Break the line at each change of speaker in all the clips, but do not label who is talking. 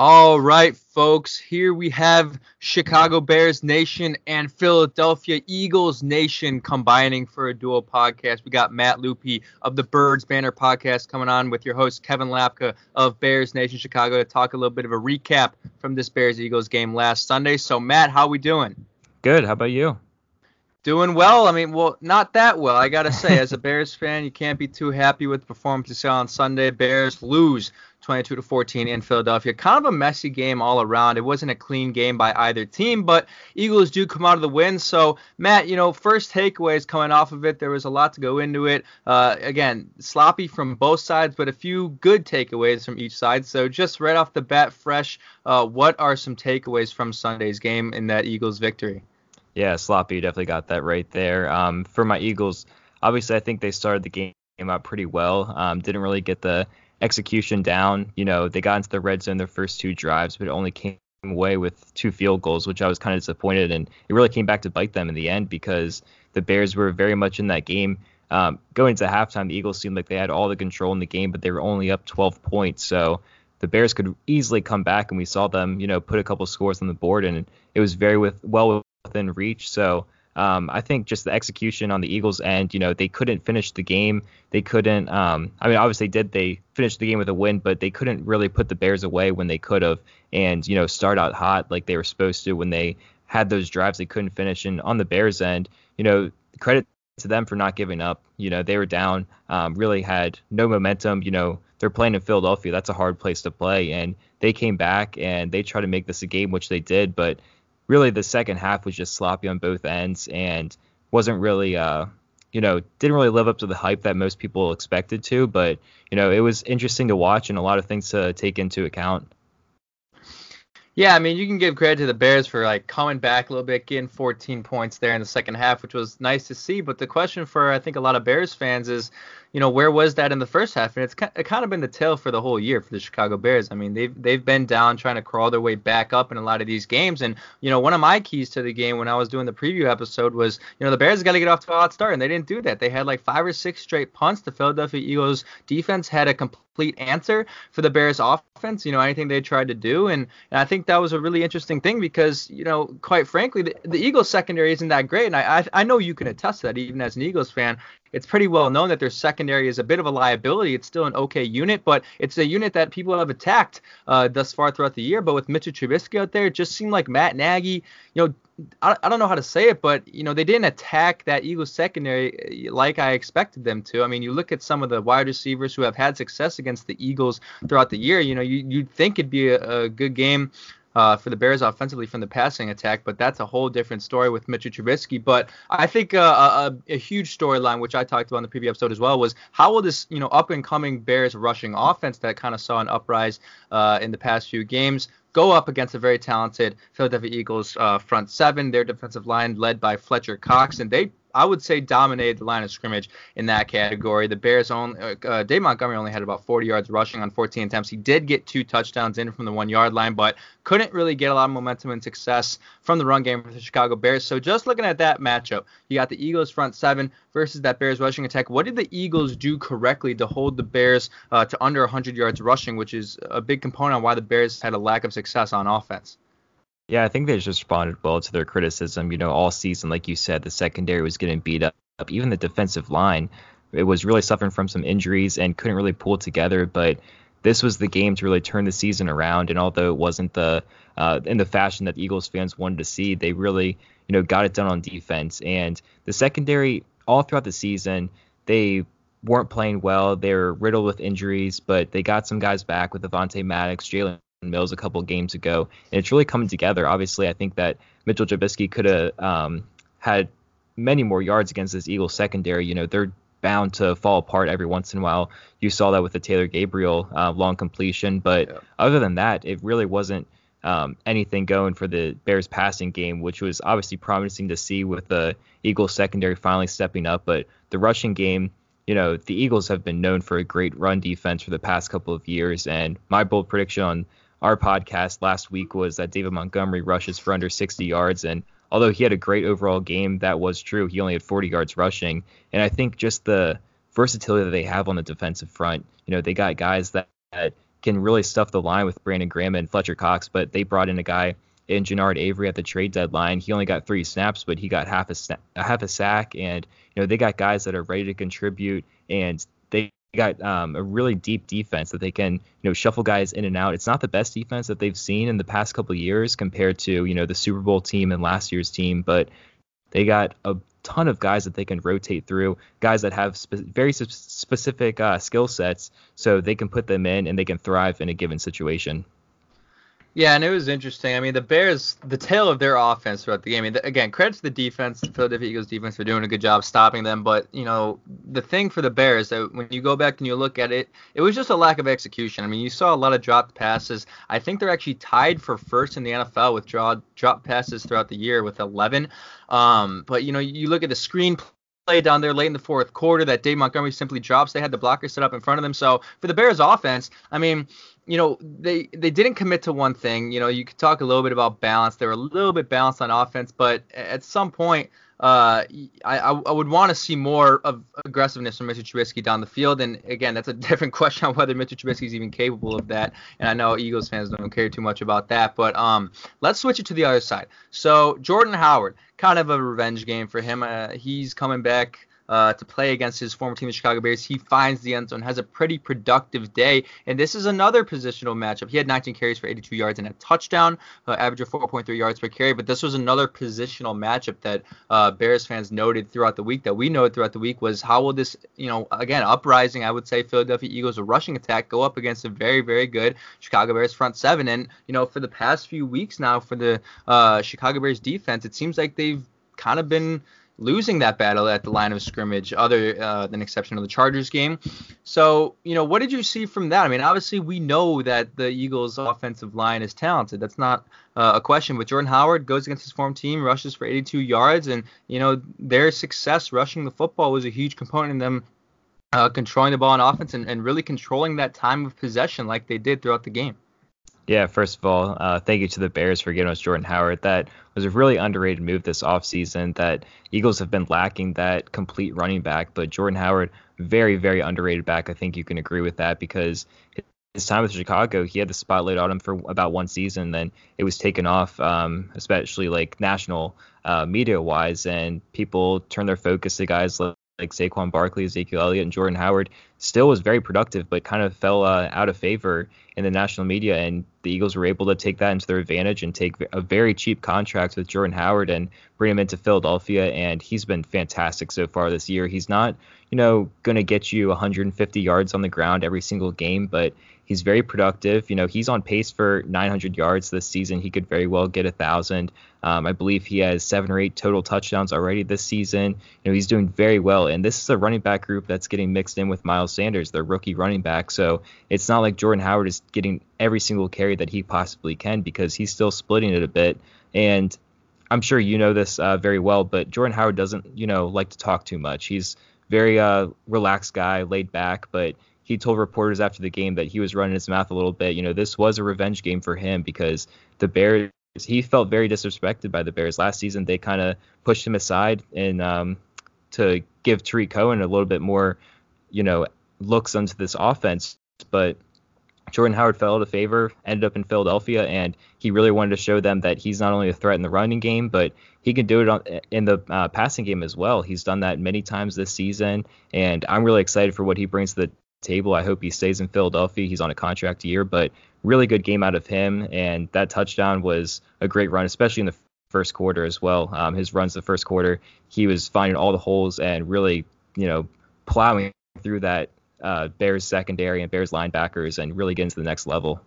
All right, folks. Here we have Chicago Bears Nation and Philadelphia Eagles Nation combining for a dual podcast. We got Matt Lupe of the Birds Banner podcast coming on with your host Kevin Lapka of Bears Nation Chicago to talk a little bit of a recap from this Bears Eagles game last Sunday. So, Matt, how we doing?
Good. How about you?
Doing well. I mean, well, not that well. I gotta say, as a Bears fan, you can't be too happy with the performance you saw on Sunday. Bears lose 22 to 14 in Philadelphia. Kind of a messy game all around. It wasn't a clean game by either team, but Eagles do come out of the win. So, Matt, you know, first takeaways coming off of it, there was a lot to go into it. Uh, again, sloppy from both sides, but a few good takeaways from each side. So, just right off the bat, fresh, uh, what are some takeaways from Sunday's game in that Eagles victory?
Yeah, sloppy. Definitely got that right there. Um, for my Eagles, obviously, I think they started the game out pretty well. Um, didn't really get the execution down. You know, they got into the red zone their first two drives, but it only came away with two field goals, which I was kind of disappointed. And it really came back to bite them in the end because the Bears were very much in that game. Um, going into halftime, the Eagles seemed like they had all the control in the game, but they were only up 12 points. So the Bears could easily come back, and we saw them, you know, put a couple scores on the board, and it was very with well within reach. So um, I think just the execution on the Eagles' end, you know, they couldn't finish the game. They couldn't. Um, I mean, obviously did they finish the game with a win, but they couldn't really put the Bears away when they could have, and you know, start out hot like they were supposed to when they had those drives they couldn't finish. And on the Bears' end, you know, credit to them for not giving up. You know, they were down, um, really had no momentum. You know, they're playing in Philadelphia. That's a hard place to play, and they came back and they tried to make this a game, which they did, but really the second half was just sloppy on both ends and wasn't really uh you know didn't really live up to the hype that most people expected to but you know it was interesting to watch and a lot of things to take into account
yeah, I mean, you can give credit to the Bears for like coming back a little bit, getting 14 points there in the second half, which was nice to see. But the question for I think a lot of Bears fans is, you know, where was that in the first half? And it's kind of been the tale for the whole year for the Chicago Bears. I mean, they've they've been down trying to crawl their way back up in a lot of these games. And you know, one of my keys to the game when I was doing the preview episode was, you know, the Bears got to get off to a hot start, and they didn't do that. They had like five or six straight punts. The Philadelphia Eagles defense had a complete answer for the Bears offense. You know, anything they tried to do, and, and I think that was a really interesting thing because, you know, quite frankly, the, the Eagles secondary isn't that great, and I, I I know you can attest to that even as an Eagles fan it's pretty well known that their secondary is a bit of a liability. It's still an okay unit, but it's a unit that people have attacked uh, thus far throughout the year. But with Mitchell Trubisky out there, it just seemed like Matt Nagy, you know, I, I don't know how to say it, but you know they didn't attack that Eagles secondary uh, like I expected them to. I mean, you look at some of the wide receivers who have had success against the Eagles throughout the year. You know, you you'd think it'd be a, a good game uh, for the Bears offensively from the passing attack, but that's a whole different story with Mitchell Trubisky. But I think uh, a, a, huge storyline, which I talked about in the previous episode as well, was how will this you know up and coming Bears rushing offense that kind of saw an uprise uh, in the past few games go up against a very talented Philadelphia Eagles uh, front seven. Their defensive line led by Fletcher Cox, and they I would say dominated the line of scrimmage in that category. The Bears only uh, uh, Dave Montgomery only had about 40 yards rushing on 14 attempts. He did get two touchdowns in from the one yard line, but couldn't really get a lot of momentum and success from the run game for the Chicago Bears. So just looking at that matchup, you got the Eagles front seven versus that Bears rushing attack. What did the Eagles do correctly to hold the Bears uh, to under 100 yards rushing, which is a big component on why the Bears had a lack of success on offense?
Yeah, I think they just responded well to their criticism. You know, all season, like you said, the secondary was getting beat up. Even the defensive line, it was really suffering from some injuries and couldn't really pull together. But this was the game to really turn the season around. And although it wasn't the uh, in the fashion that the Eagles fans wanted to see, they really, you know, got it done on defense. And the secondary, all throughout the season, they weren't playing well. They were riddled with injuries, but they got some guys back with Avonte Maddox, Jalen Mills a couple games ago, and it's really coming together. Obviously, I think that Mitchell Trubisky could have um, had many more yards against this Eagles secondary. You know, they're bound to fall apart every once in a while. You saw that with the Taylor Gabriel uh, long completion, but yeah. other than that, it really wasn't um, anything going for the Bears passing game, which was obviously promising to see with the Eagles secondary finally stepping up. But the rushing game, you know, the Eagles have been known for a great run defense for the past couple of years, and my bold prediction on our podcast last week was that David Montgomery rushes for under 60 yards. And although he had a great overall game, that was true. He only had 40 yards rushing. And I think just the versatility that they have on the defensive front, you know, they got guys that, that can really stuff the line with Brandon Graham and Fletcher Cox, but they brought in a guy in Genard Avery at the trade deadline. He only got three snaps, but he got half a sna- half a sack, and you know they got guys that are ready to contribute, and got um, a really deep defense that they can you know shuffle guys in and out. It's not the best defense that they've seen in the past couple years compared to you know the Super Bowl team and last year's team, but they got a ton of guys that they can rotate through, guys that have spe- very sp- specific uh, skill sets, so they can put them in and they can thrive in a given situation.
Yeah, and it was interesting. I mean, the Bears, the tail of their offense throughout the game. I mean, again, credit to the defense, the Philadelphia Eagles defense for doing a good job stopping them. But you know, the thing for the Bears that when you go back and you look at it, it was just a lack of execution. I mean, you saw a lot of dropped passes. I think they're actually tied for first in the NFL with draw drop passes throughout the year with 11. Um, but you know, you look at the screen play down there late in the fourth quarter that Dave Montgomery simply drops. They had the blocker set up in front of them. So for the Bears offense, I mean, you know, they they didn't commit to one thing. You know, you could talk a little bit about balance. They were a little bit balanced on offense, but at some point, uh, I, I would want to see more of aggressiveness from Mr. Trubisky down the field. And again, that's a different question on whether Mr. Trubisky is even capable of that. And I know Eagles fans don't care too much about that. But um, let's switch it to the other side. So Jordan Howard, kind of a revenge game for him. Uh, he's coming back uh, to play against his former team, the Chicago Bears. He finds the end zone, has a pretty productive day, and this is another positional matchup. He had 19 carries for 82 yards and a touchdown, uh, average of 4.3 yards per carry. But this was another positional matchup that uh, Bears fans noted throughout the week, that we noted throughout the week, was how will this, you know, again, uprising, I would say, Philadelphia Eagles, a rushing attack, go up against a very, very good Chicago Bears front seven. And you know, for the past few weeks now, for the uh, Chicago Bears defense, it seems like they've kind of been losing that battle at the line of scrimmage, other uh, than exception of the Chargers game. So, you know, what did you see from that? I mean, obviously we know that the Eagles' offensive line is talented. That's not uh, a question. But Jordan Howard goes against his former team, rushes for 82 yards, and you know their success rushing the football was a huge component in them uh, controlling the ball on offense and, and really controlling that time of possession like they did throughout the game.
Yeah, first of all, uh, thank you to the Bears for getting us Jordan Howard. That was a really underrated move this offseason that Eagles have been lacking that complete running back. But Jordan Howard, very, very underrated back. I think you can agree with that because his time with Chicago, he had the spotlight on him for about one season. Then it was taken off, um, especially like national uh, media wise, and people turned their focus to guys like like Saquon Barkley, Ezekiel Elliott, and Jordan Howard still was very productive, but kind of fell uh, out of favor in the national media. And the Eagles were able to take that into their advantage and take a very cheap contract with Jordan Howard and bring him into Philadelphia. And he's been fantastic so far this year. He's not, you know, going to get you 150 yards on the ground every single game, but He's very productive. You know, he's on pace for 900 yards this season. He could very well get a thousand. Um, I believe he has seven or eight total touchdowns already this season. You know, he's doing very well. And this is a running back group that's getting mixed in with Miles Sanders, their rookie running back. So it's not like Jordan Howard is getting every single carry that he possibly can because he's still splitting it a bit. And I'm sure you know this uh, very well, but Jordan Howard doesn't, you know, like to talk too much. He's very uh, relaxed guy, laid back, but he told reporters after the game that he was running his mouth a little bit. You know, this was a revenge game for him because the Bears, he felt very disrespected by the Bears last season. They kind of pushed him aside and um, to give Tarik Cohen a little bit more, you know, looks onto this offense. But Jordan Howard fell out of favor, ended up in Philadelphia, and he really wanted to show them that he's not only a threat in the running game, but he can do it on, in the uh, passing game as well. He's done that many times this season, and I'm really excited for what he brings to the table. I hope he stays in Philadelphia. He's on a contract year, but really good game out of him. And that touchdown was a great run, especially in the first quarter as well. Um, his runs the first quarter, he was finding all the holes and really, you know, plowing through that uh, Bears secondary and Bears linebackers and really getting to the next level.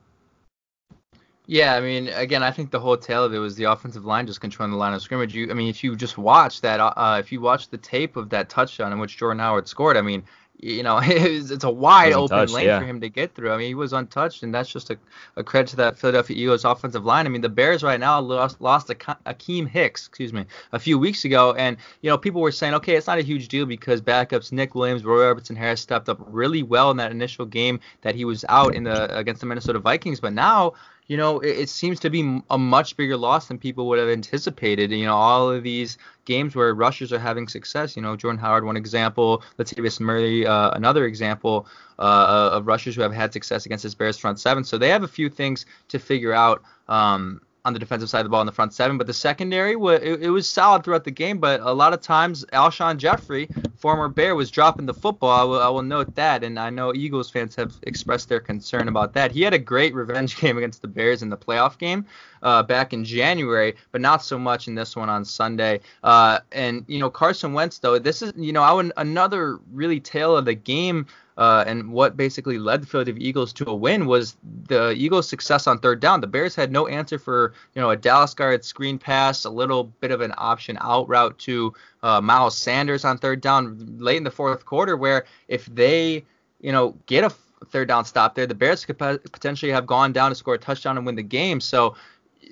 Yeah, I mean, again, I think the whole tale of it was the offensive line just controlling the line of scrimmage. You, I mean, if you just watch that, uh, if you watch the tape of that touchdown in which Jordan Howard scored, I mean, you know, it's, a wide open lane yeah. for him to get through. I mean, he was untouched, and that's just a, a credit to that Philadelphia Eagles offensive line. I mean, the Bears right now lost lost Akiem Hicks, excuse me, a few weeks ago, and you know, people were saying, okay, it's not a huge deal because backups Nick Williams, Roy Robertson Harris stepped up really well in that initial game that he was out in the against the Minnesota Vikings, but now you know, it, it, seems to be a much bigger loss than people would have anticipated. You know, all of these games where rushers are having success. You know, Jordan Howard, one example, Latavius Murray, uh, another example uh, of rushers who have had success against this Bears front seven. So they have a few things to figure out. Um, on the defensive side of the ball in the front seven, but the secondary it, was solid throughout the game. But a lot of times, Alshon Jeffery, former Bear, was dropping the football. I will, I will note that, and I know Eagles fans have expressed their concern about that. He had a great revenge game against the Bears in the playoff game uh, back in January, but not so much in this one on Sunday. Uh, and you know Carson Wentz, though, this is you know I would, another really tale of the game uh, and what basically led the Philadelphia Eagles to a win was the Eagles' success on third down. The Bears had no answer for you know a Dallas Goedert screen pass, a little bit of an option out route to uh, Miles Sanders on third down late in the fourth quarter, where if they you know get a third down stop there, the Bears could potentially have gone down to score a touchdown and win the game. So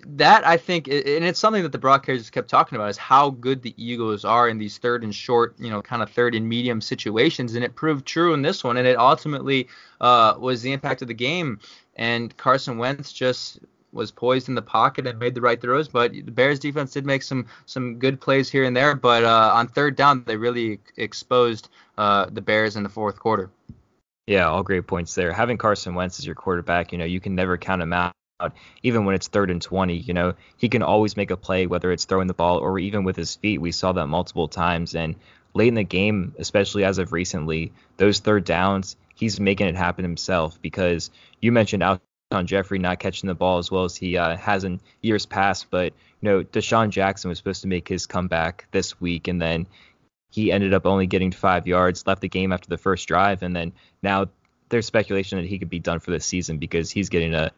that I think, and it's something that the broadcasters kept talking about, is how good the Eagles are in these third and short, you know, kind of third and medium situations, and it proved true in this one, and it ultimately uh, was the impact of the game. And Carson Wentz just was poised in the pocket and made the right throws, but the Bears defense did make some some good plays here and there, but uh, on third down they really exposed uh, the Bears in the fourth quarter.
Yeah, all great points there. Having Carson Wentz as your quarterback, you know, you can never count him out even when it's third and 20. You know, he can always make a play, whether it's throwing the ball or even with his feet. We saw that multiple times. And late in the game, especially as of recently, those third downs, he's making it happen himself because you mentioned Alshon Jeffery not catching the ball as well as he uh, has in years past. But, you know, DeSean Jackson was supposed to make his comeback this week, and then he ended up only getting five yards, left the game after the first drive, and then now there's speculation that he could be done for the season because he's getting a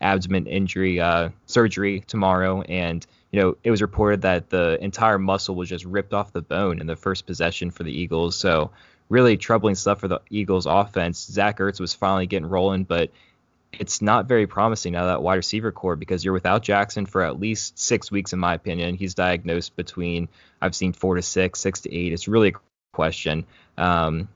abdomen injury uh, surgery tomorrow, and you know it was reported that the entire muscle was just ripped off the bone in the first possession for the Eagles. So really troubling stuff for the Eagles offense. Zach Ertz was finally getting rolling, but it's not very promising now that wide receiver core because you're without Jackson for at least six weeks, in my opinion. He's diagnosed between I've seen four to six, six to eight. It's really a question. Um,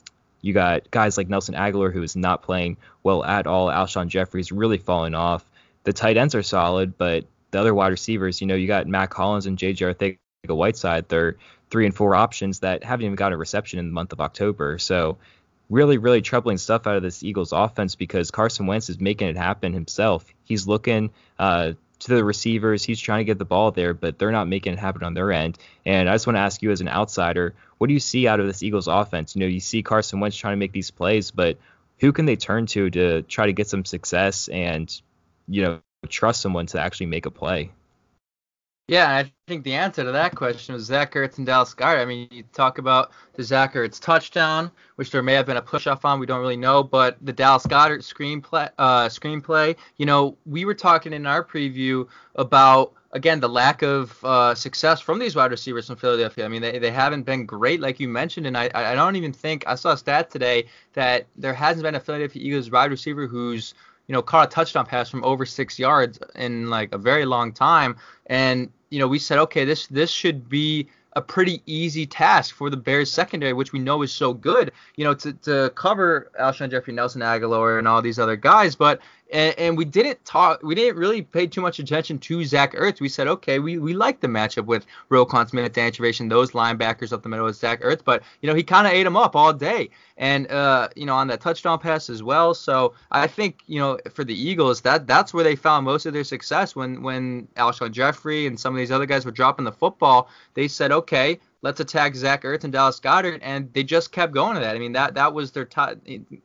you got guys like Nelson Agholor who is not playing well at all. Alshon Jeffery's really falling off the tight ends are solid, but the other wide receivers, you know, you got Mack Hollins and J.J. Arcega-Whiteside. They're three and four options that haven't even got a reception in the month of October. So really, really troubling stuff out of this Eagles offense because Carson Wentz is making it happen himself. He's looking uh, to the receivers. He's trying to get the ball there, but they're not making it happen on their end. And I just want to ask you as an outsider, what do you see out of this Eagles offense? You know, you see Carson Wentz trying to make these plays, but who can they turn to to try to get some success and you know trust someone to actually make a play.
Yeah, I think the answer to that question was Zach Ertz and Dallas Goedert. I mean, you talk about the Zach Ertz touchdown, which there may have been a push off on, we don't really know, but the Dallas Goedert screenplay, uh, screenplay, you know, we were talking in our preview about again the lack of uh, success from these wide receivers from Philadelphia. I mean, they, they haven't been great, like you mentioned, and I I don't even think I saw a stat today that there hasn't been a Philadelphia Eagles wide receiver who's you know, caught a touchdown pass from over six yards in like a very long time. And, you know, we said, okay, this this should be a pretty easy task for the Bears secondary, which we know is so good, you know, to, to cover Alshon Jeffery, Nelson Agholor, and all these other guys. But and, and, we didn't talk, we didn't really pay too much attention to Zach Ertz. We said, okay, we, we like the matchup with Roquan Smith, Dan Trevathan, those linebackers up the middle with Zach Ertz, but you know he kind of ate him up all day, and uh, you know on that touchdown pass as well. So I think you know for the Eagles that that's where they found most of their success when when Alshon Jeffery and some of these other guys were dropping the football. They said, okay, let's attack Zach Ertz and Dallas Goedert, and they just kept going to that. I mean, that that was their top.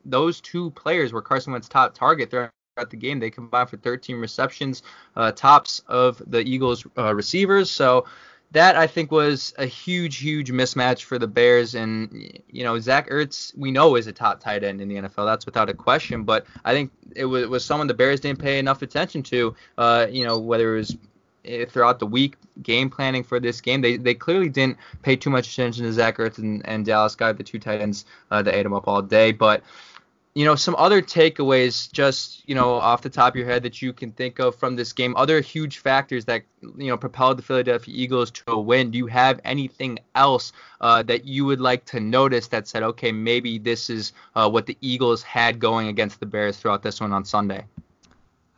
Those two players were Carson Wentz's top target throughout the game. They combined for 13 receptions, uh, tops of the Eagles uh, receivers. So that I think was a huge, huge mismatch for the Bears. And you know, Zach Ertz, we know is a top tight end in the NFL. That's without a question. But I think it was, it was someone the Bears didn't pay enough attention to. Uh, you know, whether it was eh, throughout the week game planning for this game. They they clearly didn't pay too much attention to Zach Ertz and, and Dallas Guy, the two tight ends uh, that ate him up all day. But you know, some other takeaways just, you know, off the top of your head that you can think of from this game, other huge factors that, you know, propelled the Philadelphia Eagles to a win. Do you have anything else uh, that you would like to notice that said, okay, maybe this is uh, what the Eagles had going against the Bears throughout this one on Sunday?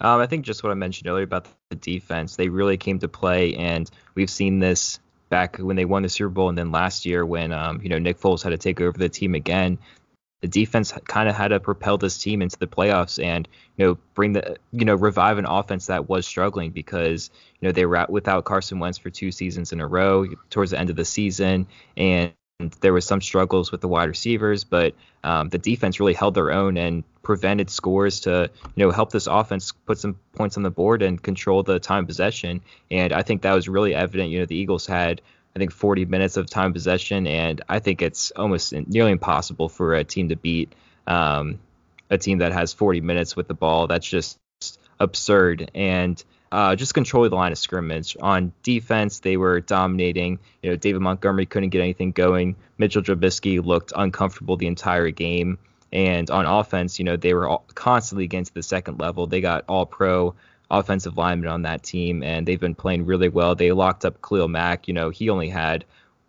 Um, I think just what I mentioned earlier about the defense, they really came to play, and we've seen this back when they won the Super Bowl, and then last year when um, you know Nick Foles had to take over the team again. The defense kind of had to propel this team into the playoffs and you know bring the you know revive an offense that was struggling because you know they were out without Carson Wentz for two seasons in a row towards the end of the season and there was some struggles with the wide receivers, but um, the defense really held their own and prevented scores to you know help this offense put some points on the board and control the time possession. And I think that was really evident. You know, the Eagles had I think 40 minutes of time possession, and I think it's almost nearly impossible for a team to beat um, a team that has 40 minutes with the ball. That's just absurd. And uh, just controlling the line of scrimmage. On defense, they were dominating. You know, David Montgomery couldn't get anything going. Mitchell Trubisky looked uncomfortable the entire game. And on offense, you know, they were constantly against the second level. They got all pro offensive linemen on that team, and they've been playing really well. They locked up Khalil Mack. You know, he only had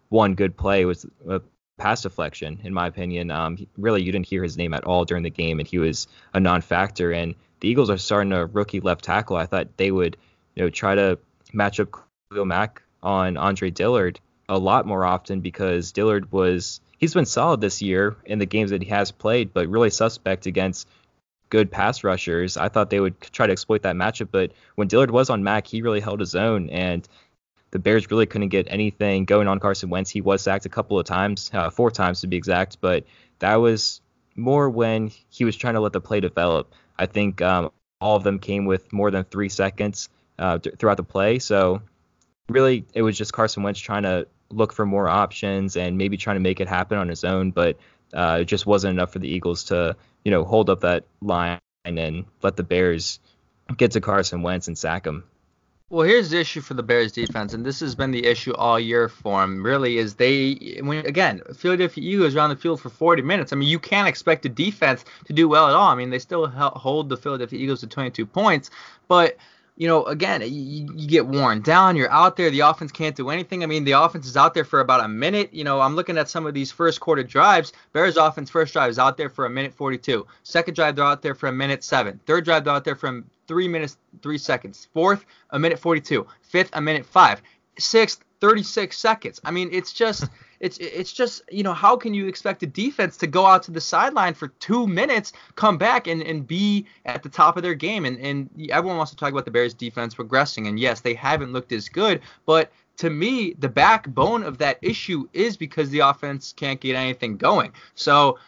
one good play was a pass deflection, in my opinion. Um, really, you didn't hear his name at all during the game, and he was a non-factor. And the Eagles are starting a rookie left tackle. I thought they would, you know, try to match up Khalil Mack on Andre Dillard a lot more often because Dillard was he's been solid this year in the games that he has played, but really suspect against good pass rushers. I thought they would try to exploit that matchup, but when Dillard was on Mack, he really held his own, and the Bears really couldn't get anything going on Carson Wentz. He was sacked a couple of times, uh, four times to be exact, but that was more when he was trying to let the play develop. I think um, all of them came with more than three seconds uh, th- throughout the play. So really, it was just Carson Wentz trying to look for more options and maybe trying to make it happen on his own. But uh, it just wasn't enough for the Eagles to, you know, hold up that line and let the Bears get to Carson Wentz and sack him.
Well, here's the issue for the Bears defense, and this has been the issue all year for them. Really, is they when again Philadelphia Eagles are on the field for 40 minutes. I mean, you can't expect a defense to do well at all. I mean, they still hold the Philadelphia Eagles to 22 points, but you know, again, you, you, get worn down. You're out there. The offense can't do anything. I mean, the offense is out there for about a minute. You know, I'm looking at some of these first quarter drives. Bears offense first drive is out there for a minute 42. Second drive, they're out there for a minute seven. Third drive, they're out there for three minutes, three seconds. Fourth, a minute 42. Fifth, a minute five. Sixth, 36 seconds. I mean, it's just it's it's just you know how can you expect a defense to go out to the sideline for two minutes, come back and, and be at the top of their game? And and everyone wants to talk about the Bears defense progressing, and yes, they haven't looked as good, but to me, the backbone of that issue is because the offense can't get anything going. So,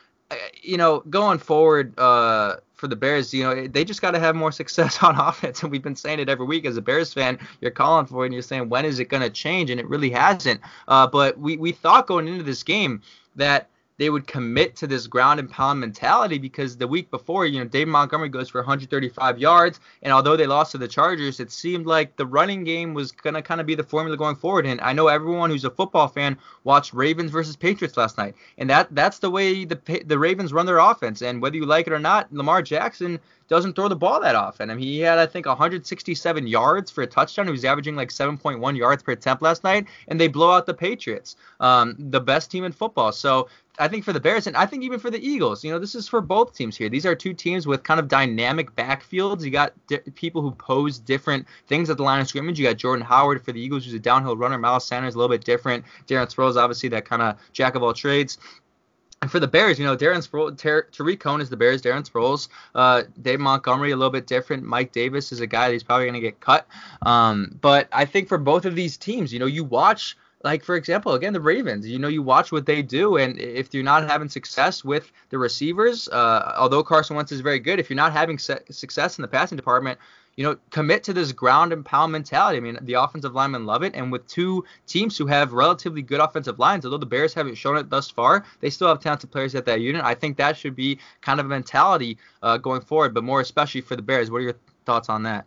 you know, going forward, uh, for the Bears, you know, they just got to have more success on offense. And we've been saying it every week as a Bears fan. You're calling for it and you're saying, when is it going to change? And it really hasn't. Uh, but we, we thought going into this game that they would commit to this ground and pound mentality because the week before, you know, Dave Montgomery goes for 135 yards, and although they lost to the Chargers, it seemed like the running game was gonna kind of be the formula going forward. And I know everyone who's a football fan watched Ravens versus Patriots last night, and that that's the way the the Ravens run their offense. And whether you like it or not, Lamar Jackson doesn't throw the ball that often. I mean, he had I think 167 yards for a touchdown. He was averaging like 7.1 yards per attempt last night, and they blow out the Patriots, um, the best team in football. So I think for the Bears and I think even for the Eagles, you know, this is for both teams here. These are two teams with kind of dynamic backfields. You got di- people who pose different things at the line of scrimmage. You got Jordan Howard for the Eagles, who's a downhill runner. Miles Sanders a little bit different. Darren Sproles, obviously that kind of jack of all trades. And for the Bears, you know, Darren Sproles, Ter- Tarik Cohen is the Bears. Darren Sproles, uh, Dave Montgomery, a little bit different. Mike Davis is a guy that he's probably going to get cut. Um, but I think for both of these teams, you know, you watch like for example, again the Ravens. You know, you watch what they do, and if you're not having success with the receivers, uh, although Carson Wentz is very good, if you're not having se- success in the passing department, you know, commit to this ground and pound mentality. I mean, the offensive linemen love it, and with two teams who have relatively good offensive lines, although the Bears haven't shown it thus far, they still have talented players at that unit. I think that should be kind of a mentality uh, going forward, but more especially for the Bears. What are your thoughts on that?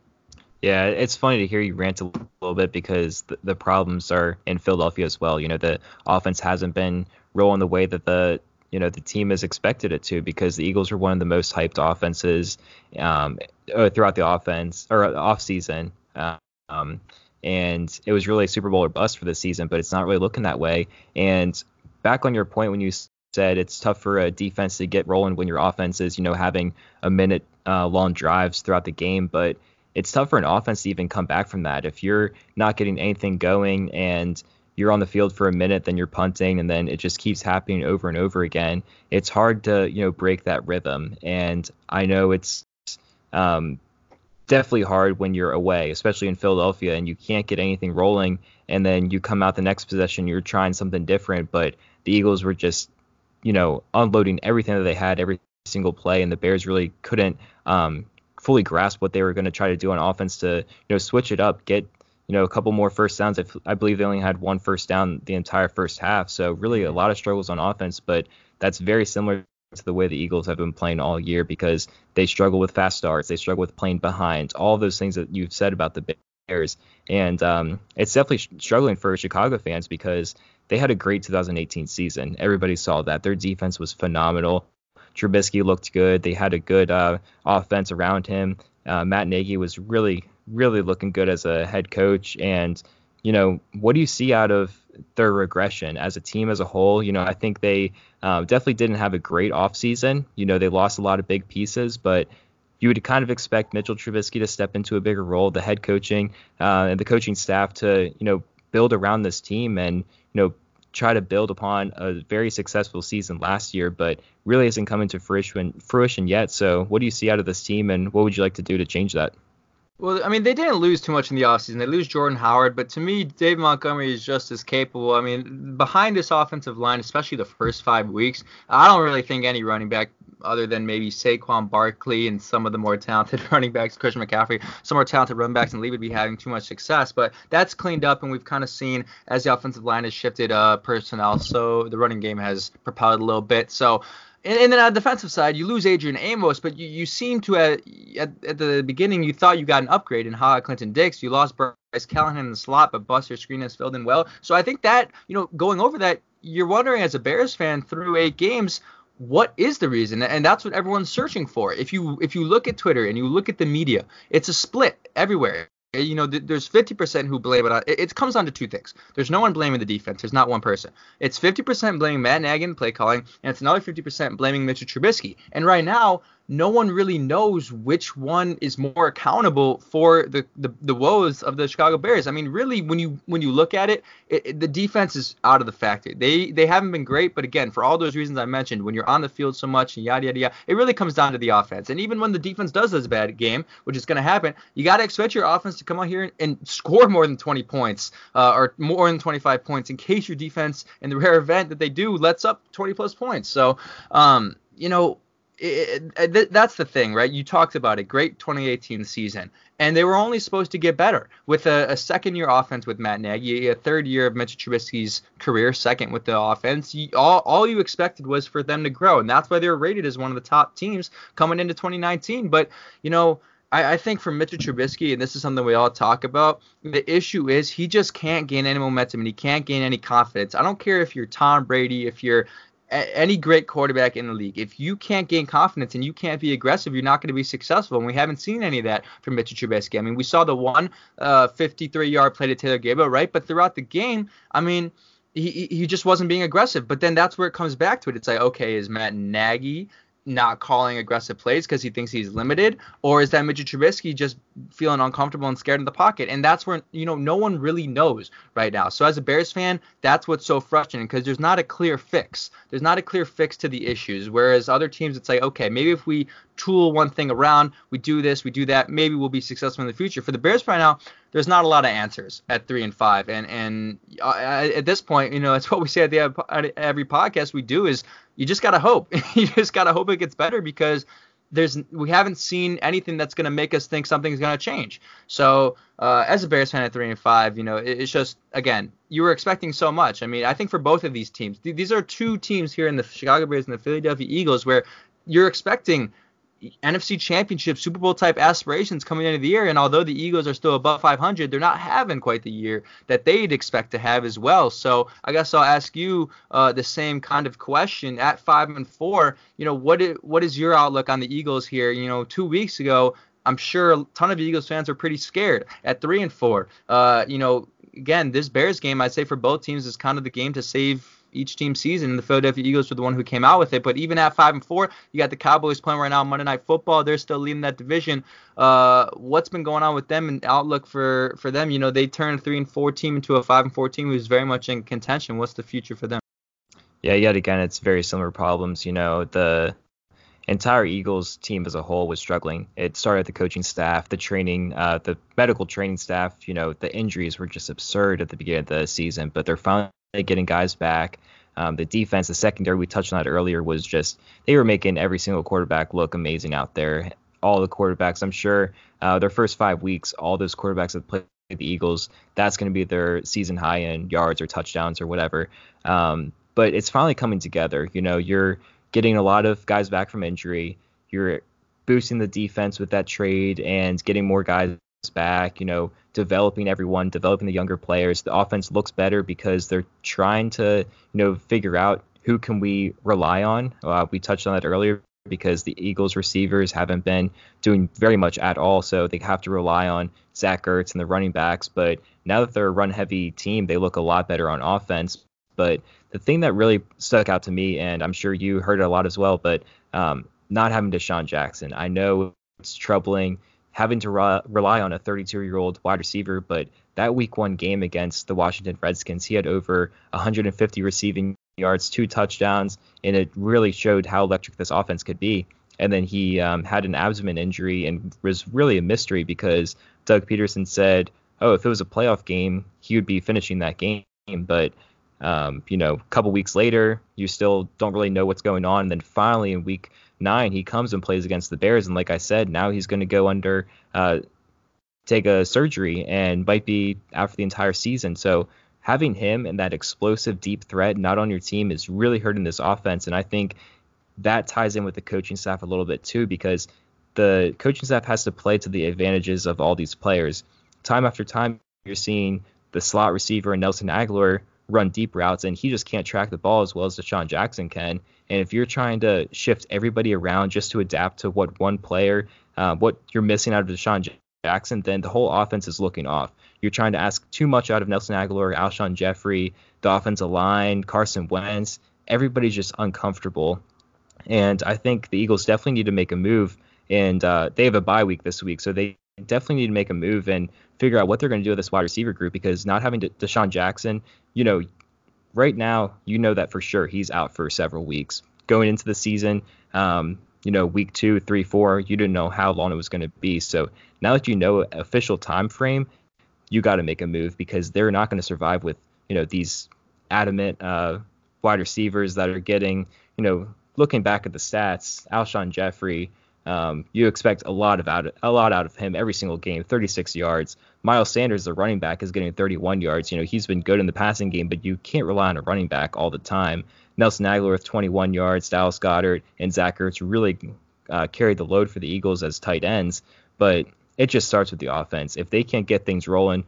Yeah, it's funny to hear you rant a little bit because the, the problems are in Philadelphia as well. You know, the offense hasn't been rolling the way that the you know the team has expected it to because the Eagles are one of the most hyped offenses um, uh, throughout the offense or off season. Um, and it was really a Super Bowl or bust for this season, but it's not really looking that way. And back on your point when you said, it's tough for a defense to get rolling when your offense is, you know, having a minute uh, long drives throughout the game. But it's tough for an offense to even come back from that. If you're not getting anything going and you're on the field for a minute, then you're punting, and then it just keeps happening over and over again. It's hard to, you know, break that rhythm. And I know it's um, definitely hard when you're away, especially in Philadelphia, and you can't get anything rolling. And then you come out the next possession, you're trying something different, but the Eagles were just, you know, unloading everything that they had every single play, and the Bears really couldn't um, fully grasp what they were going to try to do on offense to, you know, switch it up, get you know, a couple more first downs. I believe they only had one first down the entire first half. So really a lot of struggles on offense, but that's very similar to the way the Eagles have been playing all year because they struggle with fast starts, they struggle with playing behind, all those things that you've said about the Bears. And um, it's definitely struggling for Chicago fans because they had a great 2018 season. Everybody saw that. Their defense was phenomenal. Trubisky looked good. They had a good uh, offense around him. Uh, Matt Nagy was really, really looking good as a head coach. And, you know, what do you see out of their regression as a team as a whole? You know, I think they uh, definitely didn't have a great offseason. You know, they lost a lot of big pieces, but you would kind of expect Mitchell Trubisky to step into a bigger role, the head coaching uh, and the coaching staff to, you know, build around this team and, you know, try to build upon a very successful season last year, but really hasn't come into fruition, fruition yet. So, what do you see out of this team, and what would you like to do to change that?
Well, I mean, they didn't lose too much in the offseason. They lose Jordan Howard, but to me, Dave Montgomery is just as capable. I mean, behind this offensive line, especially the first five weeks, I don't really think any running back other than maybe Saquon Barkley and some of the more talented running backs, Christian McCaffrey, some more talented running backs, and Lee would be having too much success. But that's cleaned up, and we've kind of seen as the offensive line has shifted uh, personnel, so the running game has propelled a little bit. So and, and, then on the defensive side, you lose Adrian Amos, but you, you seem to uh, at, at the beginning you thought you got an upgrade in Ha Clinton Dix. You lost Bryce Callahan in the slot, but Buster Skrine has filled in well. So I think that you know going over that, you're wondering as a Bears fan through eight games, what is the reason and that's what everyone's searching for if you if you look at twitter and you look at the media it's a split everywhere Eh, you know, th- there's 50% who blame it on. It, it, comes down to two things. There's no one blaming the defense. There's not one person. It's 50% blaming Matt Nagy and play calling, and it's another 50% blaming Mitchell Trubisky. And right now, no one really knows which one is more accountable for the, the, the woes of the Chicago Bears. I mean, really, when you when you look at it, it, it, the defense is out of the factor. They they haven't been great, but again, for all those reasons I mentioned, when you're on the field so much and yada yada yada, it really comes down to the offense. And even when the defense does this bad game, which is going to happen, you got to expect your offense to come out here and, and score more than 20 points uh, or more than 25 points in case your defense, in the rare event that they do, lets up 20 plus points. So, um, you know, it, it, that's the thing, right? You talked about it. Great 2018 season. And they were only supposed to get better with a, a second year offense with Matt Nagy, a third year of Mitch Trubisky's career, second with the offense. You, all, all you expected was for them to grow. And that's why they were rated as one of the top teams coming into 2019. But, you know, I, think for Mitchell Trubisky, and this is something we all talk about, the issue is he just can't gain any momentum and he can't gain any confidence. I don't care if you're Tom Brady, if you're any great quarterback in the league. If you can't gain confidence and you can't be aggressive, you're not going to be successful. And we haven't seen any of that from Mitchell Trubisky. I mean, we saw the one uh, 53-yard play to Taylor Gabriel, right? But throughout the game, I mean, he he just wasn't being aggressive. But then that's where it comes back to it. It's like, okay, is Matt Nagy not calling aggressive plays because he thinks he's limited, or is that Mitchell Trubisky just feeling uncomfortable and scared in the pocket? And that's where you know no one really knows right now. So as a Bears fan, that's what's so frustrating because there's not a clear fix. There's not a clear fix to the issues. Whereas other teams, it's like okay, maybe if we tool one thing around, we do this, we do that, maybe we'll be successful in the future. For the Bears right now, there's not a lot of answers at three and five, and and uh, at this point, you know, it's what we say at the at every podcast we do is you just gotta hope. you just gotta hope it gets better because there's we haven't seen anything that's going to make us think something's going to change. So uh, as a Bears fan at three and five, you know, it, it's just again you were expecting so much. I mean, I think for both of these teams, th- these are two teams here in the Chicago Bears and the Philadelphia Eagles where you're expecting NFC Championship, Super Bowl type aspirations coming into the year. And although the Eagles are still above 500, they're not having quite the year that they'd expect to have as well. So I guess I'll ask you uh, the same kind of question at five and four. You know, what is, what is your outlook on the Eagles here? You know, two weeks ago, I'm sure a ton of Eagles fans are pretty scared at three and four. Uh, you know, again, this Bears game, I'd say for both teams is kind of the game to save each team season. And the Philadelphia Eagles were the one who came out with it. But even at five and four, you got the Cowboys playing right now Monday Night Football. They're still leading that division. Uh, what's been going on with them and outlook for for them? You know, they turned a three and four team into a five and four team who's very much in contention. What's the future for them?
Yeah, yet again, it's very similar problems. You know, the entire Eagles team as a whole was struggling. It started at the coaching staff, the training, uh, the medical training staff. You know, the injuries were just absurd at the beginning of the season, but they're finally getting guys back. Um, the defense, the secondary, we touched on that earlier, was just they were making every single quarterback look amazing out there. All the quarterbacks, I'm sure, uh, their first five weeks, all those quarterbacks that played the Eagles, that's going to be their season high in yards or touchdowns or whatever. Um, but it's finally coming together. You know, you're getting a lot of guys back from injury. You're boosting the defense with that trade and getting more guys back, you know, developing everyone, developing the younger players. The offense looks better because they're trying to, you know, figure out who can we rely on. Uh, we touched on that earlier because the Eagles receivers haven't been doing very much at all, so they have to rely on Zach Ertz and the running backs. But now that they're a run-heavy team, they look a lot better on offense. But the thing that really stuck out to me, and I'm sure you heard it a lot as well, but um, not having DeSean Jackson. I know it's troubling having to re- rely on a 32 year old wide receiver, but that week one game against the Washington Redskins, he had over 150 receiving yards, two touchdowns, and it really showed how electric this offense could be. And then he um, had an abdomen injury and was really a mystery because Doug Pederson said, oh, if it was a playoff game, he would be finishing that game. But um, you know, a couple weeks later, you still don't really know what's going on. And then finally, in week nine, he comes and plays against the Bears. And like I said, now he's going to go under, uh, take a surgery and might be out for the entire season. So having him and that explosive deep threat not on your team is really hurting this offense. And I think that ties in with the coaching staff a little bit too, because the coaching staff has to play to the advantages of all these players. Time after time, you're seeing the slot receiver and Nelson Agholor run deep routes, and he just can't track the ball as well as DeSean Jackson can. And if you're trying to shift everybody around just to adapt to what one player, uh, what you're missing out of DeSean Jackson, then the whole offense is looking off. You're trying to ask too much out of Nelson Agholor, Alshon Jeffery, the offensive line, Carson Wentz. Everybody's just uncomfortable. And I think the Eagles definitely need to make a move. And uh, they have a bye week this week, so they definitely need to make a move and figure out what they're going to do with this wide receiver group because not having De- DeSean Jackson, you know, right now you know that for sure he's out for several weeks. Going into the season, um, you know, week two, three, four, you didn't know how long it was going to be. So now that you know official time frame, you got to make a move because they're not going to survive with you know these adamant uh, wide receivers that are getting you know looking back at the stats, Alshon Jeffery, um, you expect a lot of out a lot out of him every single game, 36 yards. Miles Sanders, the running back, is getting 31 yards. You know he's been good in the passing game, but you can't rely on a running back all the time. Nelson Agholor with 21 yards, Dallas Goedert and Zach Ertz really uh, carried the load for the Eagles as tight ends. But it just starts with the offense. If they can't get things rolling,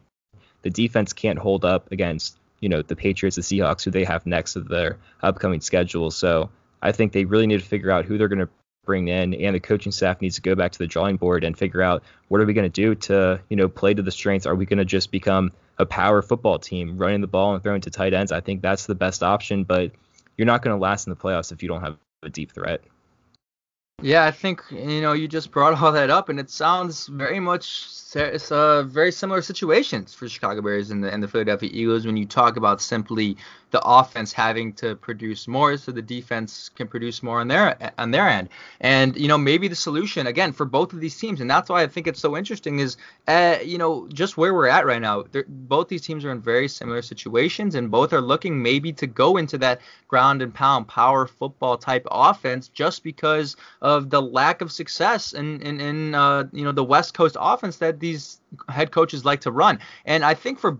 the defense can't hold up against you know the Patriots, the Seahawks, who they have next to their upcoming schedule. So I think they really need to figure out who they're going to bring in, and the coaching staff needs to go back to the drawing board and figure out what are we going to do to, you know, play to the strengths. Are we going to just become a power football team, running the ball and throwing to tight ends? I think that's the best option, but you're not going to last in the playoffs if you don't have a deep threat.
Yeah, I think you know you just brought all that up, and it sounds very much it's uh, very similar situations for Chicago Bears and the and the Philadelphia Eagles when you talk about simply the offense having to produce more so the defense can produce more on their on their end. And you know maybe the solution again for both of these teams, and that's why I think it's so interesting is uh, you know just where we're at right now. both these teams are in very similar situations, and both are looking maybe to go into that ground and pound power football type offense just because of the lack of success in in, in uh, you know the West Coast offense that these head coaches like to run. And I think for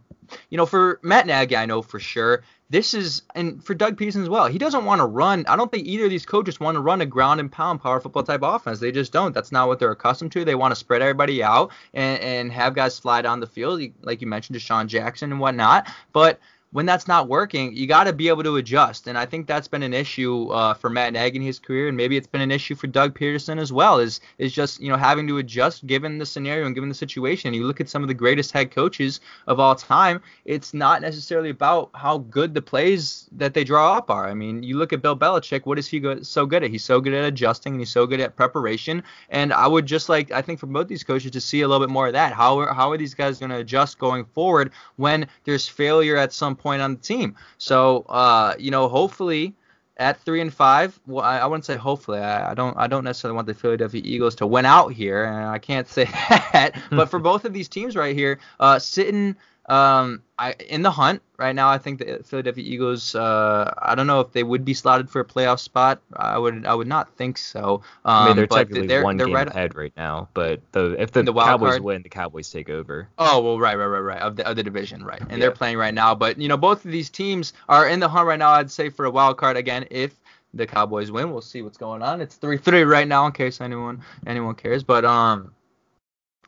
you know for Matt Nagy, I know for sure this is and for Doug Pederson as well. He doesn't want to run. I don't think either of these coaches want to run a ground and pound power football type offense. They just don't. That's not what they're accustomed to. They want to spread everybody out and, and have guys fly down the field, like you mentioned, DeSean Jackson and whatnot. But when that's not working, you got to be able to adjust. And I think that's been an issue uh, for Matt Nagy in his career, and maybe it's been an issue for Doug Pederson as well. Is is just you know having to adjust given the scenario and given the situation. You look at some of the greatest head coaches of all time. It's not necessarily about how good the plays that they draw up are. I mean, you look at Bill Belichick. What is he go- so good at? He's so good at adjusting, and he's so good at preparation. And I would just like I think for both these coaches to see a little bit more of that. How are, how are these guys going to adjust going forward when there's failure at some point on the team. So, uh, you know, hopefully at three and five, well, I, I wouldn't say hopefully. I, I, don't. I don't necessarily want the Philadelphia Eagles to win out here, and I can't say that. but for both of these teams right here, uh, sitting um, I, in the hunt right now, I think the Philadelphia Eagles. Uh, I don't know if they would be slotted for a playoff spot. I would. I would not think so. Um,
I mean, they're um, technically they're, one they're game right, ahead right now, but the if the, the Cowboys card, win, the Cowboys take over.
Oh well, right, right, right, right. Of the of the division, right, and yeah. they're playing right now. But you know, both of these teams are in the hunt right now. I'd say for a wild card again if the Cowboys win. We'll see what's going on. It's three three right now in case anyone anyone cares. But um,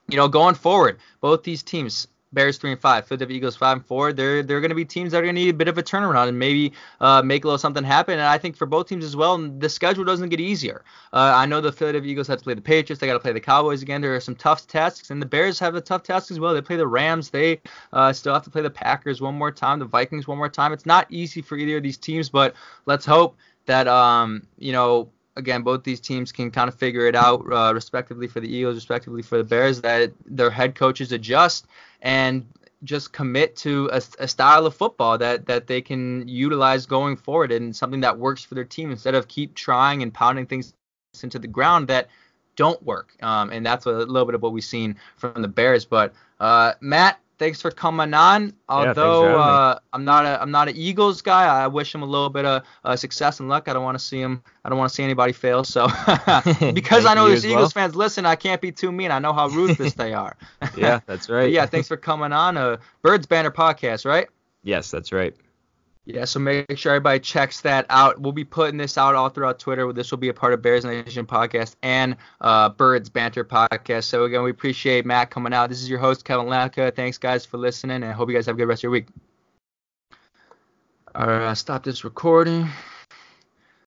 you know, going forward, both these teams Bears three and five, Philadelphia Eagles five and four. They're they're going to be teams that are going to need a bit of a turnaround and maybe uh, make a little something happen. And I think for both teams as well, the schedule doesn't get easier. Uh, I know the Philadelphia Eagles have to play the Patriots. They got to play the Cowboys again. There are some tough tasks, and the Bears have a tough task as well. They play the Rams. They uh, still have to play the Packers one more time, the Vikings one more time. It's not easy for either of these teams, but let's hope that um you know again, both these teams can kind of figure it out, uh, respectively for the Eagles, respectively for the Bears, that their head coaches adjust and just commit to a, a, style of football that that they can utilize going forward and something that works for their team instead of keep trying and pounding things into the ground that don't work. Um, and that's a little bit of what we've seen from the Bears. But uh, Matt, thanks for coming on. Although yeah, uh, I'm not a I'm not an Eagles guy, I wish him a little bit of uh, success and luck. I don't want to see him. I don't want to see anybody fail. So because I know there's Eagles well. fans listen, I can't be too mean. I know how ruthless they are.
yeah, that's right.
yeah, thanks for coming on. Uh, Birds Banter podcast, right?
Yes, that's right.
Yeah, so make sure everybody checks that out. We'll be putting this out all throughout Twitter. This will be a part of Bears Nation podcast and uh, Birds Banter podcast. So again, we appreciate Matt coming out. This is your host Kevin Latka. Thanks guys for listening, and I hope you guys have a good rest of your week. All right, stop this recording.